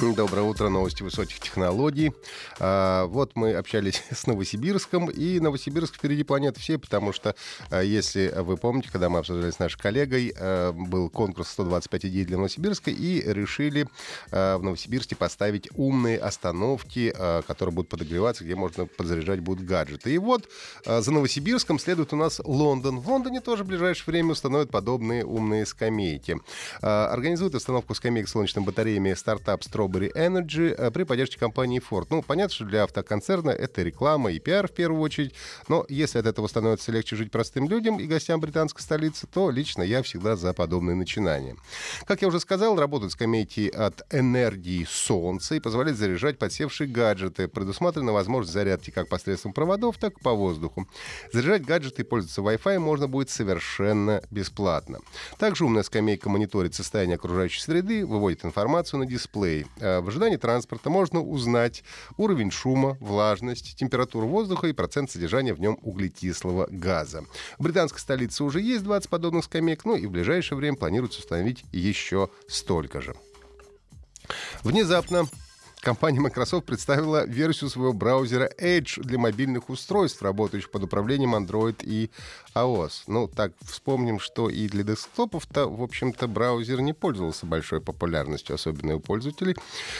Доброе утро, новости высоких технологий. А, вот мы общались с Новосибирском, и Новосибирск впереди планеты всей, потому что, а, если вы помните, когда мы обсуждали с нашей коллегой, а, был конкурс 125 идей для Новосибирска, и решили а, в Новосибирске поставить умные остановки, которые будут подогреваться, где можно подзаряжать будут гаджеты. И вот за Новосибирском следует у нас Лондон. В Лондоне тоже в ближайшее время установят подобные умные скамейки. Организует установку скамеек с солнечными батареями стартап Strawberry Energy а, при поддержке компании Ford. Ну, понятно, что для автоконцерна это реклама и пиар в первую очередь, но если от этого становится легче жить простым людям и гостям британской столицы, то лично я всегда за подобные начинания. Как я уже сказал, работают скамейки от энергии солнца и позволяют заряжать подсевшие гаджеты. Предусмотрена возможность зарядки как посредством проводов, так и по воздуху. Заряжать гаджеты и пользоваться Wi-Fi можно будет совершенно бесплатно. Также умная скамейка мониторит состояние окружающей среды, выводит информацию на дисплей. А В ожидании транспорта можно узнать уровень шума, влажность, температуру воздуха и процент содержания в нем углекислого газа. В британской столице уже есть 20 подобных скамеек, ну и в ближайшее время планируется установить еще столько же. Внезапно компания Microsoft представила версию своего браузера Edge для мобильных устройств, работающих под управлением Android и iOS. Ну, так вспомним, что и для десктопов-то, в общем-то, браузер не пользовался большой популярностью, особенно у пользователей.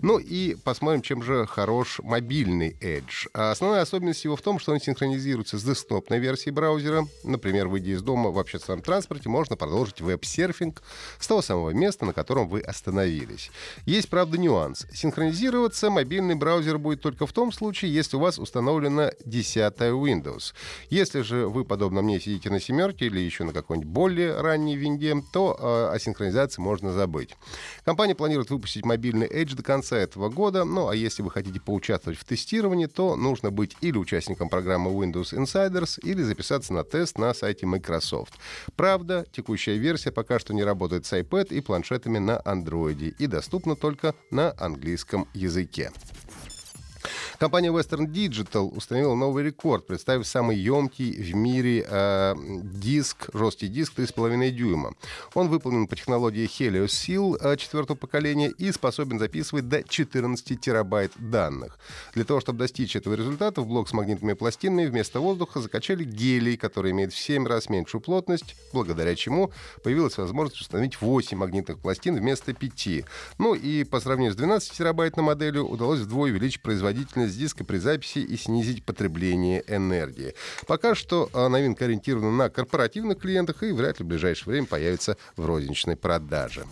Ну и посмотрим, чем же хорош мобильный Edge. А основная особенность его в том, что он синхронизируется с десктопной версией браузера. Например, выйдя из дома в общественном транспорте, можно продолжить веб-серфинг с того самого места, на котором вы остановились. Есть, правда, нюанс. Синхронизироваться мобильный браузер будет только в том случае, если у вас установлена 10 Windows. Если же вы, подобно мне, сидите на семерке или еще на какой-нибудь более ранней винде, то э, о синхронизации можно забыть. Компания планирует выпустить мобильный Edge до конца этого года. Ну, а если вы хотите поучаствовать в тестировании, то нужно быть или участником программы Windows Insiders, или записаться на тест на сайте Microsoft. Правда, текущая версия пока что не работает с iPad и планшетами на Android и доступна только на английском языке языке. Компания Western Digital установила новый рекорд, представив самый емкий в мире э, диск, жесткий диск 3,5 дюйма. Он выполнен по технологии Helios Seal э, четвертого поколения и способен записывать до 14 терабайт данных. Для того, чтобы достичь этого результата, в блок с магнитными пластинами вместо воздуха закачали гелий, который имеет в 7 раз меньшую плотность, благодаря чему появилась возможность установить 8 магнитных пластин вместо 5. Ну и по сравнению с 12 терабайтной моделью удалось вдвое увеличить производительность диска при записи и снизить потребление энергии. Пока что а, новинка ориентирована на корпоративных клиентах и вряд ли в ближайшее время появится в розничной продаже.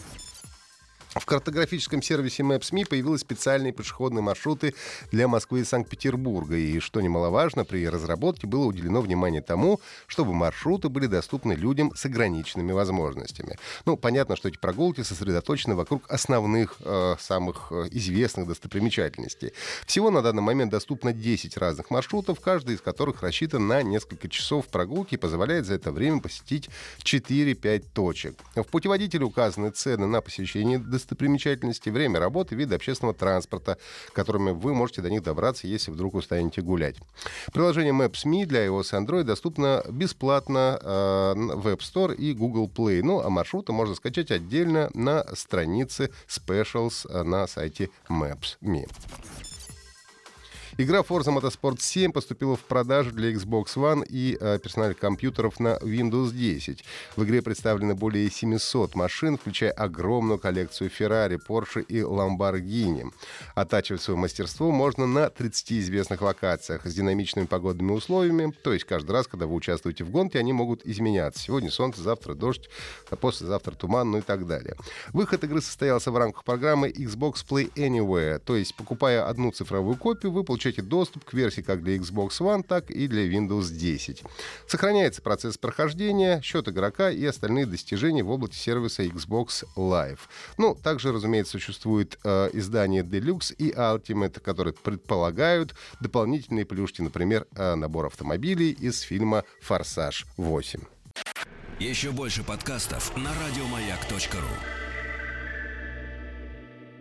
В картографическом сервисе Maps.me появились специальные пешеходные маршруты для Москвы и Санкт-Петербурга. И, что немаловажно, при разработке было уделено внимание тому, чтобы маршруты были доступны людям с ограниченными возможностями. Ну, понятно, что эти прогулки сосредоточены вокруг основных, э, самых э, известных достопримечательностей. Всего на данный момент доступно 10 разных маршрутов, каждый из которых рассчитан на несколько часов прогулки и позволяет за это время посетить 4-5 точек. В путеводителе указаны цены на посещение достопримечательности, время работы, виды общественного транспорта, которыми вы можете до них добраться, если вдруг устанете гулять. Приложение Maps.me для iOS и Android доступно бесплатно э, в App Store и Google Play. Ну, а маршруты можно скачать отдельно на странице Specials э, на сайте Maps.me. Игра Forza Motorsport 7 поступила в продажу для Xbox One и э, персональных компьютеров на Windows 10. В игре представлены более 700 машин, включая огромную коллекцию Ferrari, Porsche и Lamborghini. Оттачивать свое мастерство можно на 30 известных локациях с динамичными погодными условиями, то есть каждый раз, когда вы участвуете в гонке, они могут изменяться. Сегодня солнце, завтра дождь, а послезавтра туман, ну и так далее. Выход игры состоялся в рамках программы Xbox Play Anywhere, то есть покупая одну цифровую копию, вы получаете получаете доступ к версии как для Xbox One, так и для Windows 10. Сохраняется процесс прохождения, счет игрока и остальные достижения в области сервиса Xbox Live. Ну, также, разумеется, существует э, издание Deluxe и Ultimate, которые предполагают дополнительные плюшки, например, э, набор автомобилей из фильма «Форсаж 8». Еще больше подкастов на радиомаяк.ру